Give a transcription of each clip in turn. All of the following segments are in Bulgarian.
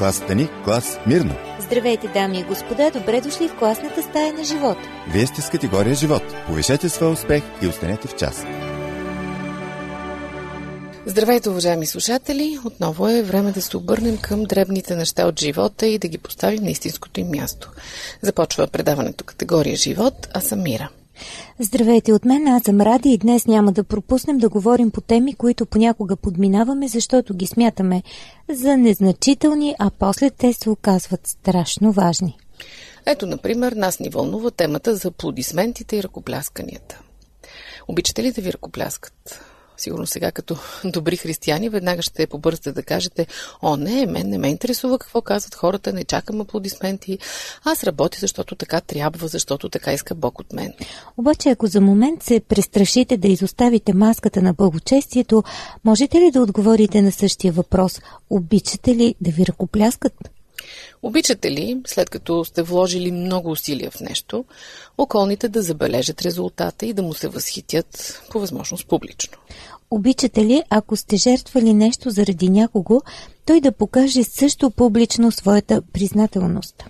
клас Стани, клас Мирно. Здравейте, дами и господа, добре дошли в класната стая на живота. Вие сте с категория живот. Повишете своя успех и останете в час. Здравейте, уважаеми слушатели! Отново е време да се обърнем към дребните неща от живота и да ги поставим на истинското им място. Започва предаването категория живот, а съм Мира. Здравейте от мен, аз съм Ради и днес няма да пропуснем да говорим по теми, които понякога подминаваме, защото ги смятаме за незначителни, а после те се оказват страшно важни. Ето, например, нас ни вълнува темата за аплодисментите и ръкоплясканията. Обичате ли да ви ръкопляскат? Сигурно сега като добри християни веднага ще побързате да кажете О, не, мен не ме интересува какво казват хората, не чакам аплодисменти. Аз работя, защото така трябва, защото така иска Бог от мен. Обаче, ако за момент се престрашите да изоставите маската на благочестието, можете ли да отговорите на същия въпрос? Обичате ли да ви ръкопляскат? Обичате ли, след като сте вложили много усилия в нещо, околните да забележат резултата и да му се възхитят по възможност публично? Обичате ли, ако сте жертвали нещо заради някого, той да покаже също публично своята признателност?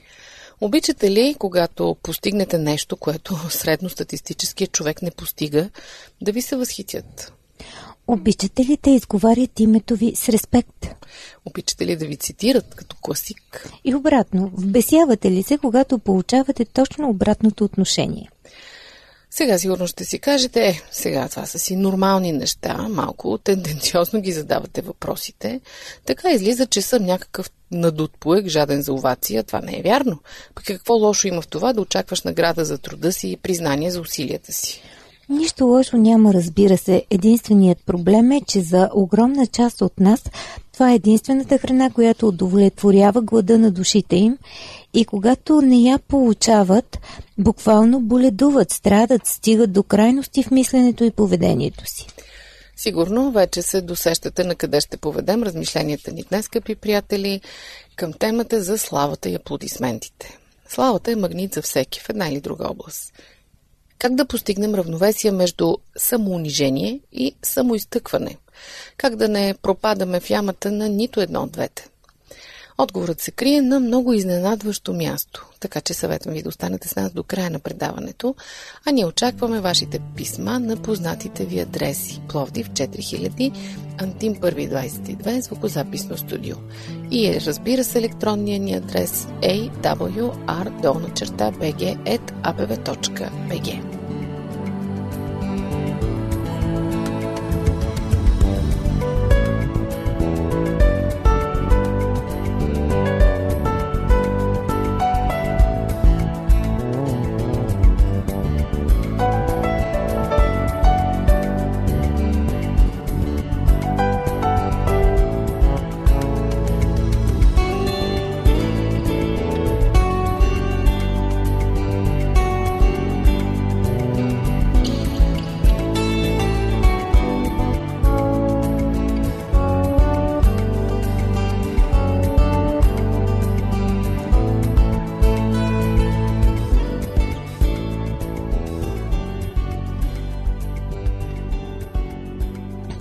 Обичате ли, когато постигнете нещо, което средностатистическият човек не постига, да ви се възхитят? Обичате ли да изговарят името ви с респект? Обичате ли да ви цитират като класик? И обратно, вбесявате ли се, когато получавате точно обратното отношение? Сега сигурно ще си кажете, е, сега това са си нормални неща, малко тенденциозно ги задавате въпросите. Така излиза, че съм някакъв надут поек, жаден за овация. Това не е вярно. Пък какво лошо има в това да очакваш награда за труда си и признание за усилията си? Нищо лошо няма, разбира се. Единственият проблем е, че за огромна част от нас това е единствената храна, която удовлетворява глада на душите им и когато не я получават, буквално боледуват, страдат, стигат до крайности в мисленето и поведението си. Сигурно вече се досещате на къде ще поведем размишленията ни днес, скъпи приятели, към темата за славата и аплодисментите. Славата е магнит за всеки в една или друга област. Как да постигнем равновесие между самоунижение и самоизтъкване? Как да не пропадаме в ямата на нито едно от двете? Отговорът се крие на много изненадващо място, така че съветвам ви да останете с нас до края на предаването, а ние очакваме вашите писма на познатите ви адреси Пловдив 4000, Антим 122, звукозаписно студио. И е, разбира се, електронния ни адрес awr.bg.abv.bg.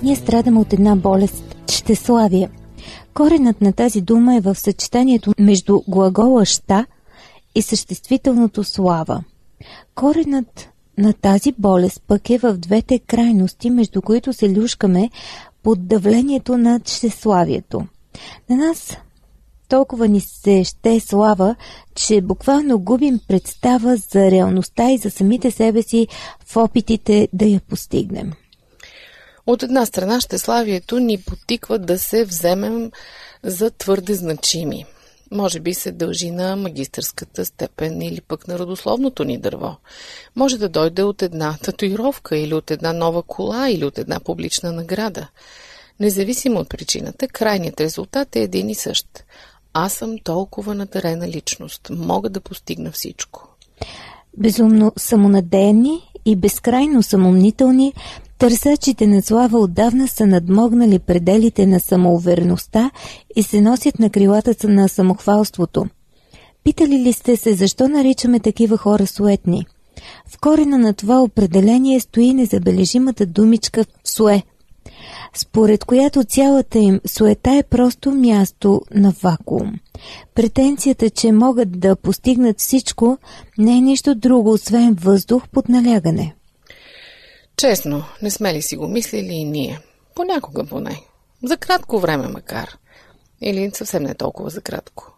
Ние страдаме от една болест – щеславие. Коренът на тази дума е в съчетанието между глагола «ща» и съществителното «слава». Коренът на тази болест пък е в двете крайности, между които се люшкаме под давлението на щеславието. На нас толкова ни се ще слава, че буквално губим представа за реалността и за самите себе си в опитите да я постигнем. От една страна щеславието ни потиква да се вземем за твърде значими. Може би се дължи на магистърската степен или пък на родословното ни дърво. Може да дойде от една татуировка или от една нова кола или от една публична награда. Независимо от причината, крайният резултат е един и същ. Аз съм толкова надарена личност. Мога да постигна всичко. Безумно самонадеяни и безкрайно самомнителни, Търсачите на слава отдавна са надмогнали пределите на самоувереността и се носят на крилата на самохвалството. Питали ли сте се защо наричаме такива хора суетни? В корена на това определение стои незабележимата думичка «суе». според която цялата им суета е просто място на вакуум. Претенцията, че могат да постигнат всичко, не е нищо друго, освен въздух под налягане. Честно, не сме ли си го мислили и ние? Понякога поне. За кратко време макар. Или съвсем не толкова за кратко.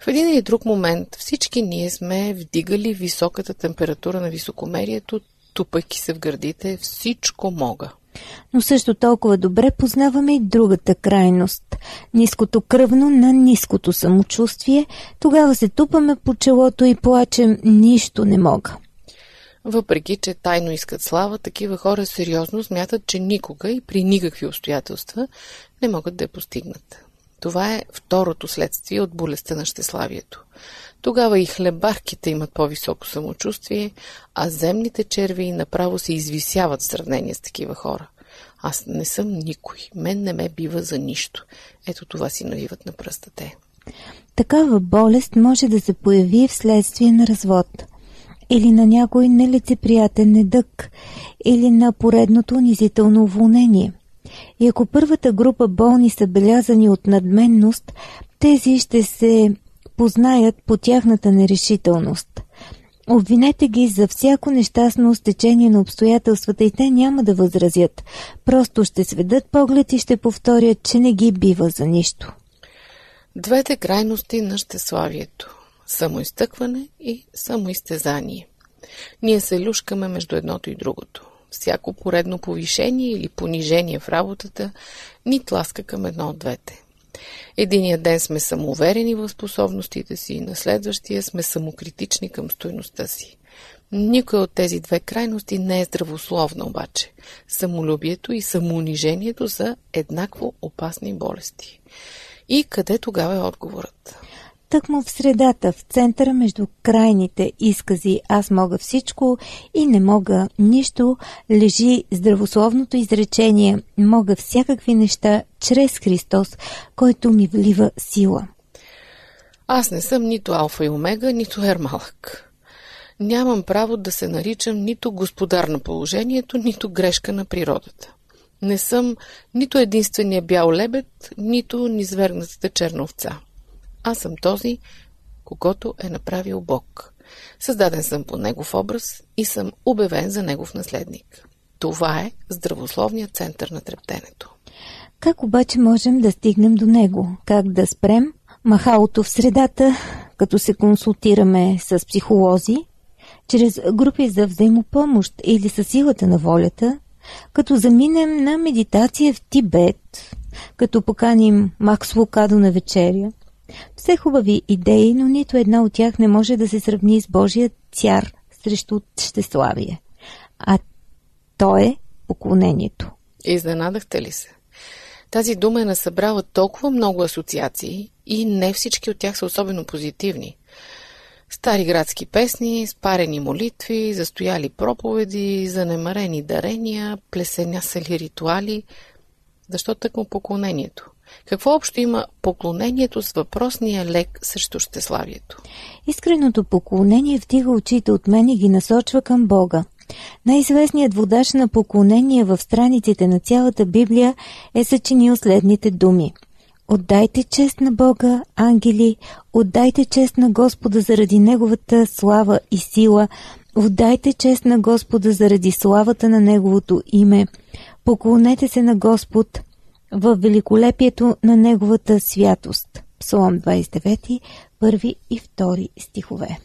В един или друг момент всички ние сме вдигали високата температура на високомерието, тупайки се в гърдите, всичко мога. Но също толкова добре познаваме и другата крайност. Ниското кръвно на ниското самочувствие, тогава се тупаме по челото и плачем нищо не мога. Въпреки, че тайно искат слава, такива хора сериозно смятат, че никога и при никакви обстоятелства не могат да я постигнат. Това е второто следствие от болестта на щеславието. Тогава и хлебарките имат по-високо самочувствие, а земните черви направо се извисяват в сравнение с такива хора. Аз не съм никой. Мен не ме бива за нищо. Ето това си навиват на пръстате. Такава болест може да се появи вследствие на развод или на някой нелицеприятен недък, или на поредното унизително уволнение. И ако първата група болни са белязани от надменност, тези ще се познаят по тяхната нерешителност. Обвинете ги за всяко нещастно стечение на обстоятелствата и те няма да възразят. Просто ще сведат поглед и ще повторят, че не ги бива за нищо. Двете крайности на щеславието – самоизтъкване и самоизтезание. Ние се люшкаме между едното и другото. Всяко поредно повишение или понижение в работата ни тласка към едно от двете. Единия ден сме самоуверени в способностите си, на следващия сме самокритични към стойността си. Никой от тези две крайности не е здравословна обаче. Самолюбието и самоунижението са еднакво опасни болести. И къде тогава е отговорът? Тъкмо в средата, в центъра между крайните изкази «Аз мога всичко» и «Не мога нищо» лежи здравословното изречение «Мога всякакви неща чрез Христос, който ми влива сила». Аз не съм нито алфа и омега, нито ермалък. Нямам право да се наричам нито господар на положението, нито грешка на природата. Не съм нито единствения бял лебед, нито низвергнатата черна овца. Аз съм този, когато е направил Бог. Създаден съм по Негов образ и съм обявен за Негов наследник. Това е здравословният център на трептенето. Как обаче можем да стигнем до него? Как да спрем махалото в средата, като се консултираме с психолози, чрез групи за взаимопомощ или със силата на волята, като заминем на медитация в Тибет, като поканим Макс Лукадо на вечеря, все хубави идеи, но нито една от тях не може да се сравни с Божия цяр срещу щеславие. А то е поклонението. Изненадахте ли се? Тази дума е насъбрала толкова много асоциации и не всички от тях са особено позитивни. Стари градски песни, спарени молитви, застояли проповеди, занемарени дарения, плесенясали ритуали. Защо тъкмо поклонението? Какво общо има поклонението с въпросния лек срещу щеславието? Искреното поклонение вдига очите от мен и ги насочва към Бога. Най-известният водач на поклонение в страниците на цялата Библия е съчинил следните думи. Отдайте чест на Бога, ангели, отдайте чест на Господа заради Неговата слава и сила, отдайте чест на Господа заради славата на Неговото име, поклонете се на Господ, в великолепието на Неговата святост. Псалом 29, първи и втори стихове.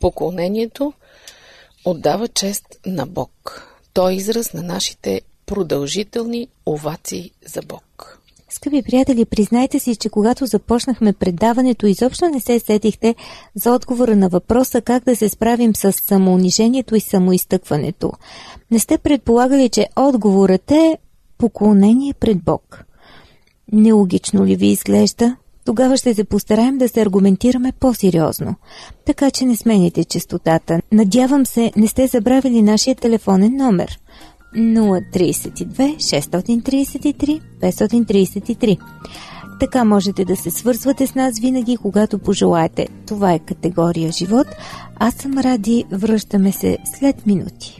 Поклонението отдава чест на Бог. Той е израз на нашите продължителни овации за Бог. Скъпи приятели, признайте си, че когато започнахме предаването, изобщо не се сетихте за отговора на въпроса как да се справим с самоунижението и самоизтъкването. Не сте предполагали, че отговорът е поклонение пред Бог. Нелогично ли ви изглежда? Тогава ще се постараем да се аргументираме по-сериозно. Така че не смените частотата. Надявам се, не сте забравили нашия телефонен номер. 032 633 533. Така можете да се свързвате с нас винаги, когато пожелаете. Това е категория живот. Аз съм Ради, връщаме се след минути.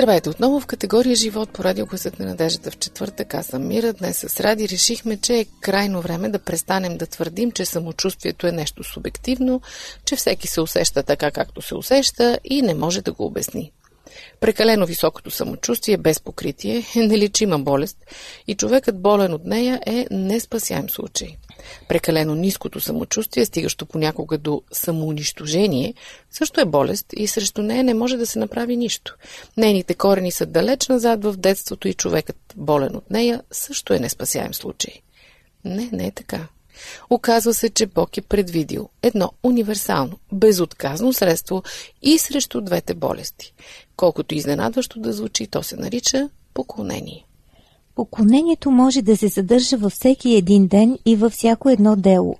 Здравейте отново в категория Живот по радио Гласът на надеждата в четвъртък. Аз съм Мира. Днес с Ради решихме, че е крайно време да престанем да твърдим, че самочувствието е нещо субективно, че всеки се усеща така, както се усеща и не може да го обясни. Прекалено високото самочувствие без покритие е нелечима болест и човекът болен от нея е неспасяем случай. Прекалено ниското самочувствие, стигащо понякога до самоунищожение, също е болест и срещу нея не може да се направи нищо. Нейните корени са далеч назад в детството и човекът болен от нея също е неспасяем случай. Не, не е така. Оказва се, че Бог е предвидил едно универсално, безотказно средство и срещу двете болести. Колкото изненадващо да звучи, то се нарича поклонение. Поклонението може да се съдържа във всеки един ден и във всяко едно дело.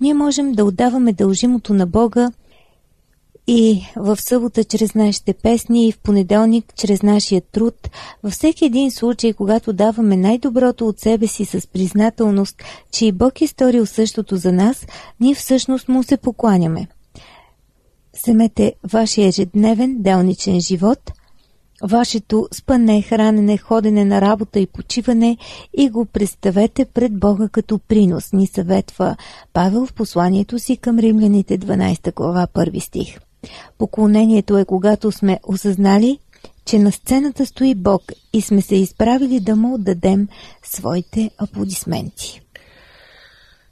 Ние можем да отдаваме дължимото на Бога и в събота чрез нашите песни и в понеделник чрез нашия труд, във всеки един случай, когато даваме най-доброто от себе си с признателност, че и Бог е сторил същото за нас, ние всъщност му се покланяме. Вземете вашия ежедневен делничен живот, вашето спане, хранене, ходене на работа и почиване и го представете пред Бога като принос, ни съветва Павел в посланието си към римляните 12 глава 1 стих. Поклонението е когато сме осъзнали, че на сцената стои Бог и сме се изправили да му отдадем своите аплодисменти.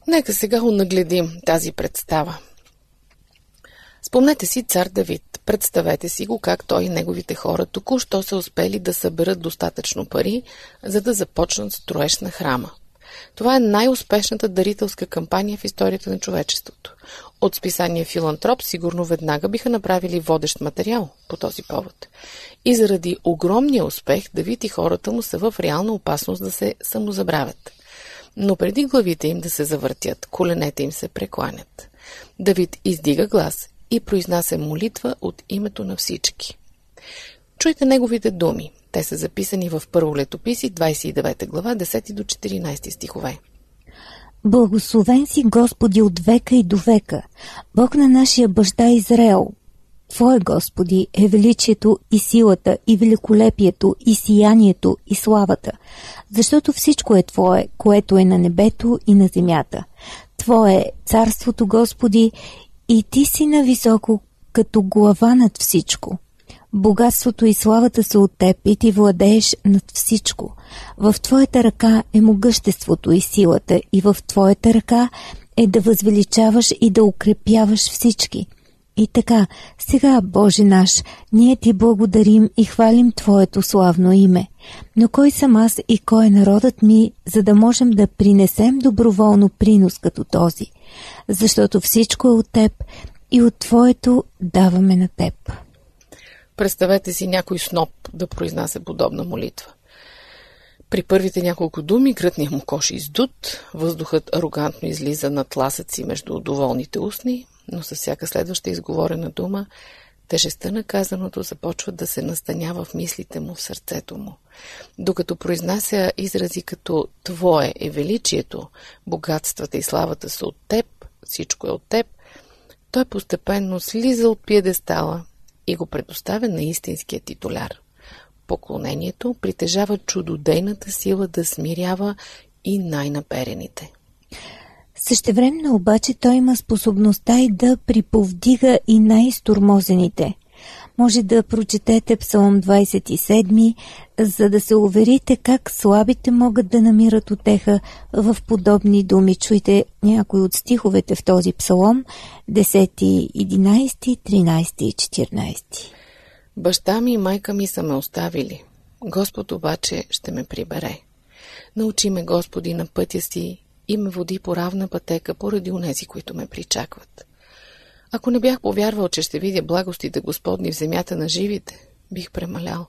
Нека сега унагледим тази представа. Спомнете си цар Давид. Представете си го как той и неговите хора току-що са успели да съберат достатъчно пари, за да започнат строеж на храма. Това е най-успешната дарителска кампания в историята на човечеството. От списание Филантроп сигурно веднага биха направили водещ материал по този повод. И заради огромния успех Давид и хората му са в реална опасност да се самозабравят. Но преди главите им да се завъртят, коленете им се прекланят. Давид издига глас и произнася молитва от името на всички. Чуйте неговите думи. Те са записани в Първо летописи, 29 глава, 10 до 14 стихове. Благословен си Господи от века и до века, Бог на нашия баща Израел. Твое, Господи, е величието и силата, и великолепието, и сиянието, и славата, защото всичко е Твое, което е на небето и на земята. Твое е царството, Господи, и Ти си нависоко, като глава над всичко. Богатството и славата са от теб и ти владееш над всичко. В твоята ръка е могъществото и силата и в твоята ръка е да възвеличаваш и да укрепяваш всички. И така, сега, Боже наш, ние ти благодарим и хвалим Твоето славно име. Но кой съм аз и кой е народът ми, за да можем да принесем доброволно принос като този? Защото всичко е от Теб и от Твоето даваме на Теб. Представете си някой сноп да произнася подобна молитва. При първите няколко думи гръдният му кош издут, въздухът арогантно излиза на тласъци между доволните устни, но с всяка следваща изговорена дума тежестта на казаното започва да се настанява в мислите му, в сърцето му. Докато произнася изрази като «Твое е величието», «Богатствата и славата са от теб», «Всичко е от теб», той постепенно слиза от пиедестала и го предоставя на истинския титуляр. Поклонението притежава чудодейната сила да смирява и най-наперените. Същевременно обаче той има способността и да приповдига и най-стурмозените. Може да прочетете Псалом 27, за да се уверите как слабите могат да намират отеха в подобни думи. Чуйте някои от стиховете в този псалом, 10, 11, 13 и 14. Баща ми и майка ми са ме оставили. Господ обаче ще ме прибере. Научи ме, Господи, на пътя си и ме води по равна пътека поради унези, които ме причакват. Ако не бях повярвал, че ще видя благостите Господни в земята на живите, бих премалял.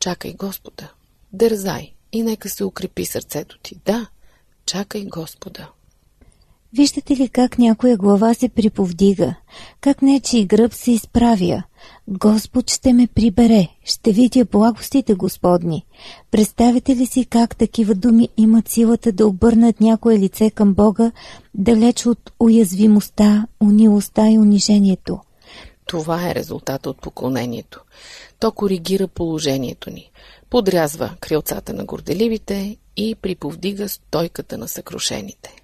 Чакай Господа, дързай и нека се укрепи сърцето ти. Да, чакай Господа. Виждате ли как някоя глава се приповдига, как нечи гръб се изправя? Господ ще ме прибере, ще видя благостите Господни. Представете ли си как такива думи имат силата да обърнат някое лице към Бога, далеч от уязвимостта, унилостта и унижението? Това е резултата от поклонението. То коригира положението ни, подрязва крилцата на горделивите и приповдига стойката на съкрушените.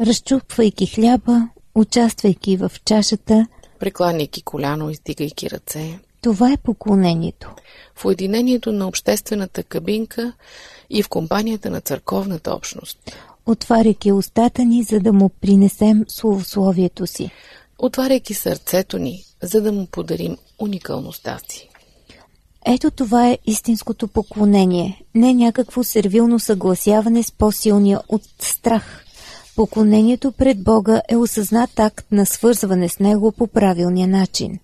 Разчупвайки хляба, участвайки в чашата, прекланяйки коляно, издигайки ръце. Това е поклонението. В уединението на обществената кабинка и в компанията на църковната общност. Отваряйки устата ни, за да му принесем словословието си. Отваряйки сърцето ни, за да му подарим уникалността си. Ето това е истинското поклонение, не някакво сервилно съгласяване с по-силния от страх. Поклонението пред Бога е осъзнат акт на свързване с Него по правилния начин.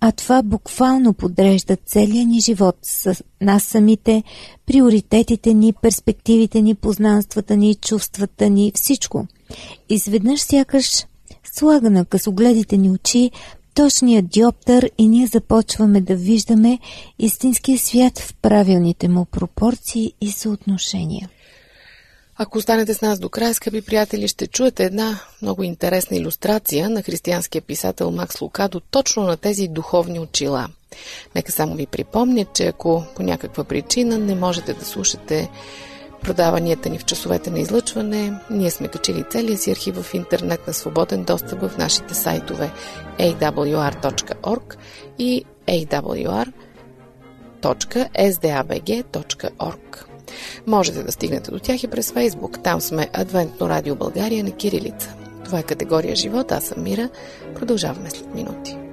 А това буквално подрежда целия ни живот с нас самите, приоритетите ни, перспективите ни, познанствата ни, чувствата ни, всичко. Изведнъж сякаш слага на късогледите ни очи точния диоптър и ние започваме да виждаме истинския свят в правилните му пропорции и съотношения. Ако останете с нас до края, скъпи приятели, ще чуете една много интересна иллюстрация на християнския писател Макс Лукадо точно на тези духовни очила. Нека само ви припомня, че ако по някаква причина не можете да слушате продаванията ни в часовете на излъчване, ние сме качили целия си архив в интернет на свободен достъп в нашите сайтове awr.org и awr.sdabg.org. Можете да стигнете до тях и през Фейсбук. Там сме Адвентно радио България на Кирилица. Това е категория живот. Аз съм Мира. Продължаваме след минути.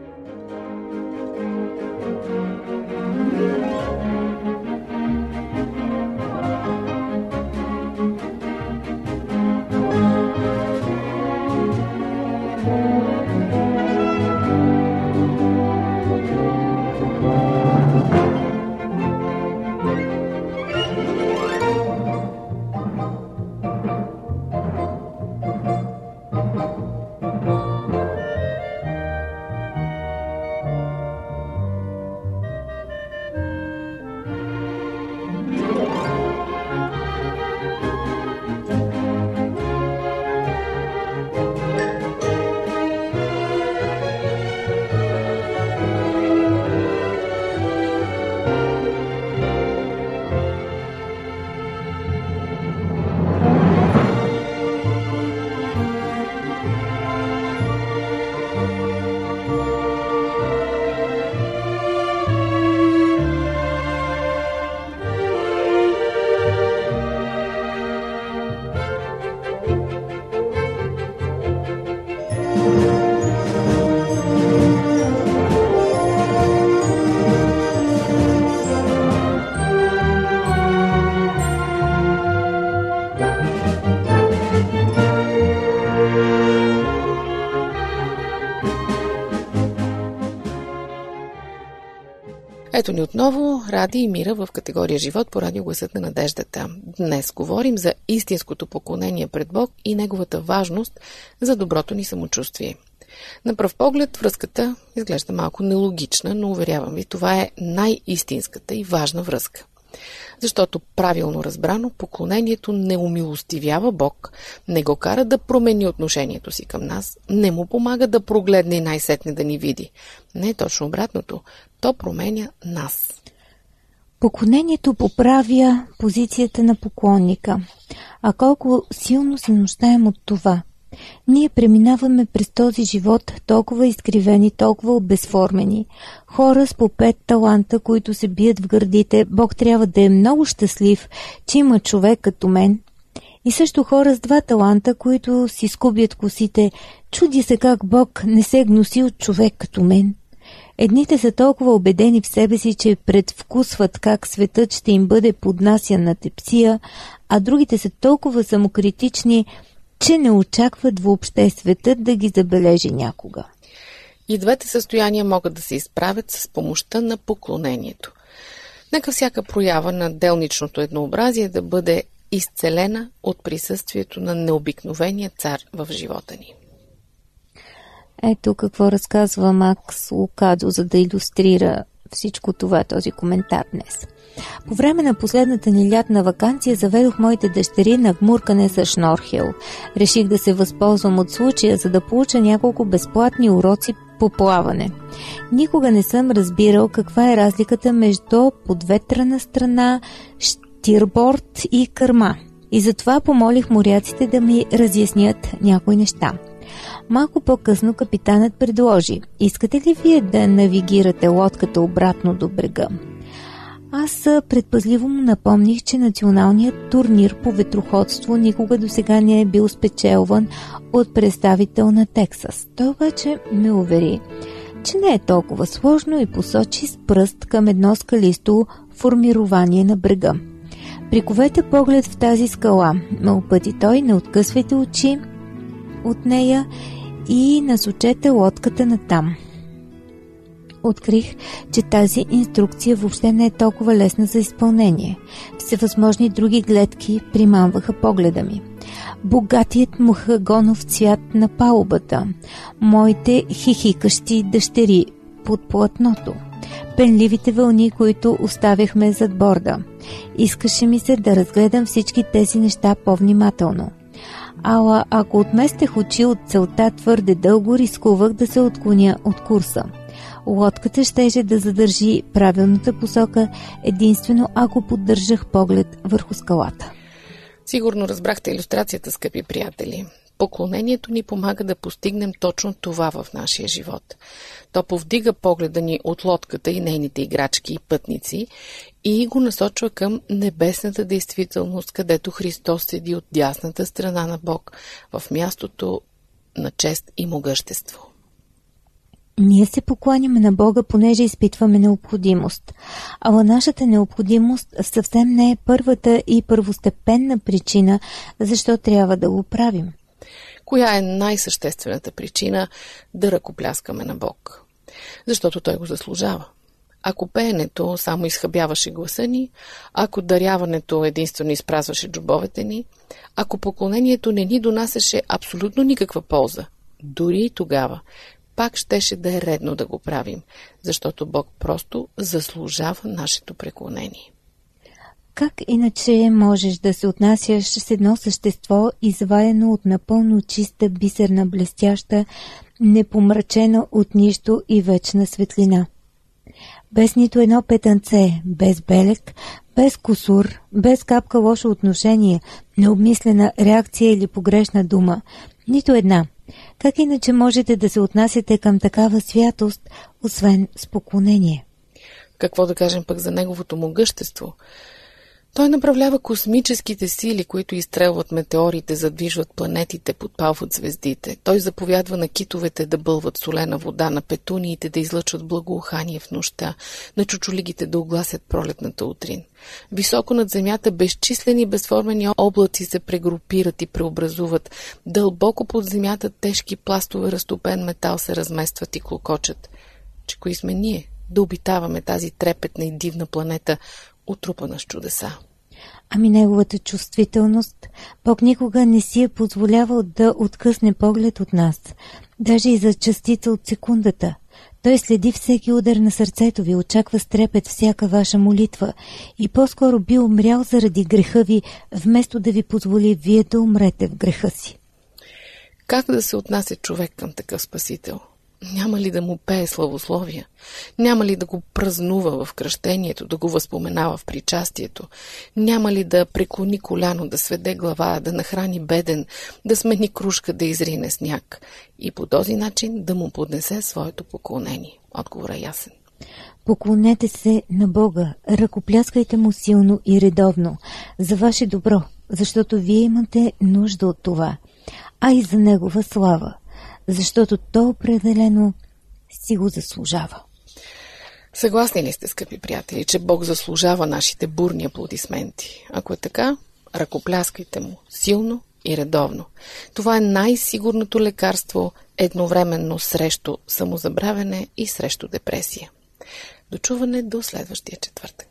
Ето ни отново Ради и Мира в категория Живот по радио Гласът на надеждата. Днес говорим за истинското поклонение пред Бог и неговата важност за доброто ни самочувствие. На пръв поглед връзката изглежда малко нелогична, но уверявам ви, това е най-истинската и важна връзка. Защото правилно разбрано, поклонението не умилостивява Бог, не го кара да промени отношението си към нас, не му помага да прогледне и най-сетне да ни види. Не, точно обратното. То променя нас. Поклонението поправя позицията на поклонника. А колко силно се нуждаем от това – ние преминаваме през този живот толкова изкривени, толкова обезформени. Хора с по пет таланта, които се бият в гърдите, Бог трябва да е много щастлив, че има човек като мен. И също хора с два таланта, които си скубят косите, чуди се как Бог не се гноси от човек като мен. Едните са толкова убедени в себе си, че предвкусват как светът ще им бъде поднасян на тепсия, а другите са толкова самокритични, че не очакват въобще светът да ги забележи някога. И двете състояния могат да се изправят с помощта на поклонението. Нека всяка проява на делничното еднообразие да бъде изцелена от присъствието на необикновения цар в живота ни. Ето какво разказва Макс Лукадо, за да иллюстрира всичко това, този коментар днес. По време на последната ни лятна вакансия заведох моите дъщери на гмуркане с шнорхел. Реших да се възползвам от случая, за да получа няколко безплатни уроци по плаване. Никога не съм разбирал каква е разликата между подветрана страна, штирборд и кърма. И затова помолих моряците да ми разяснят някои неща. Малко по-късно капитанът предложи Искате ли вие да навигирате лодката обратно до брега? Аз предпазливо му напомних, че националният турнир по ветроходство никога до сега не е бил спечелван от представител на Тексас. Той обаче ме увери, че не е толкова сложно и посочи с пръст към едно скалисто формирование на брега. Приковете поглед в тази скала, ме опъти той, не откъсвайте очи от нея и насочете лодката на там. Открих, че тази инструкция въобще не е толкова лесна за изпълнение. Всевъзможни други гледки примамваха погледа ми. Богатият мухагонов цвят на палубата, моите хихикащи дъщери под платното, пенливите вълни, които оставяхме зад борда. Искаше ми се да разгледам всички тези неща по-внимателно – ала ако отместех очи от целта твърде дълго, рискувах да се отклоня от курса. Лодката щеше да задържи правилната посока единствено ако поддържах поглед върху скалата. Сигурно разбрахте иллюстрацията, скъпи приятели. Поклонението ни помага да постигнем точно това в нашия живот. То повдига погледа ни от лодката и нейните играчки и пътници и го насочва към небесната действителност, където Христос седи от дясната страна на Бог в мястото на чест и могъщество. Ние се покланяме на Бога, понеже изпитваме необходимост. Ала нашата необходимост съвсем не е първата и първостепенна причина, защо трябва да го правим. Коя е най-съществената причина да ръкопляскаме на Бог? Защото Той го заслужава. Ако пеенето само изхъбяваше гласа ни, ако даряването единствено изпразваше джобовете ни, ако поклонението не ни донасеше абсолютно никаква полза, дори и тогава, пак щеше да е редно да го правим, защото Бог просто заслужава нашето преклонение. Как иначе можеш да се отнасяш с едно същество, изваяно от напълно чиста, бисерна, блестяща, непомрачена от нищо и вечна светлина? Без нито едно петънце, без белек, без косур, без капка лошо отношение, необмислена реакция или погрешна дума. Нито една. Как иначе можете да се отнасяте към такава святост, освен с поклонение? Какво да кажем пък за неговото могъщество? Той направлява космическите сили, които изстрелват метеорите, задвижват планетите, подпалват звездите. Той заповядва на китовете да бълват солена вода, на петуниите да излъчват благоухание в нощта, на чучулигите да огласят пролетната утрин. Високо над земята безчислени безформени облаци се прегрупират и преобразуват. Дълбоко под земята тежки пластове разтопен метал се разместват и клокочат. Че кои сме ние? Да обитаваме тази трепетна и дивна планета, отрупана с чудеса. Ами неговата чувствителност, Бог никога не си е позволявал да откъсне поглед от нас, даже и за частица от секундата. Той следи всеки удар на сърцето ви, очаква с трепет всяка ваша молитва и по-скоро би умрял заради греха ви, вместо да ви позволи вие да умрете в греха си. Как да се отнася човек към такъв спасител? Няма ли да му пее славословия? Няма ли да го празнува в кръщението, да го възпоменава в причастието? Няма ли да преклони коляно, да сведе глава, да нахрани беден, да смени кружка, да изрине сняг? И по този начин да му поднесе своето поклонение? Отговор е ясен. Поклонете се на Бога, ръкопляскайте му силно и редовно, за ваше добро, защото вие имате нужда от това, а и за Негова слава – защото то определено си го заслужава. Съгласни ли сте, скъпи приятели, че Бог заслужава нашите бурни аплодисменти? Ако е така, ръкопляскайте му силно и редовно. Това е най-сигурното лекарство едновременно срещу самозабравяне и срещу депресия. Дочуване до следващия четвъртък.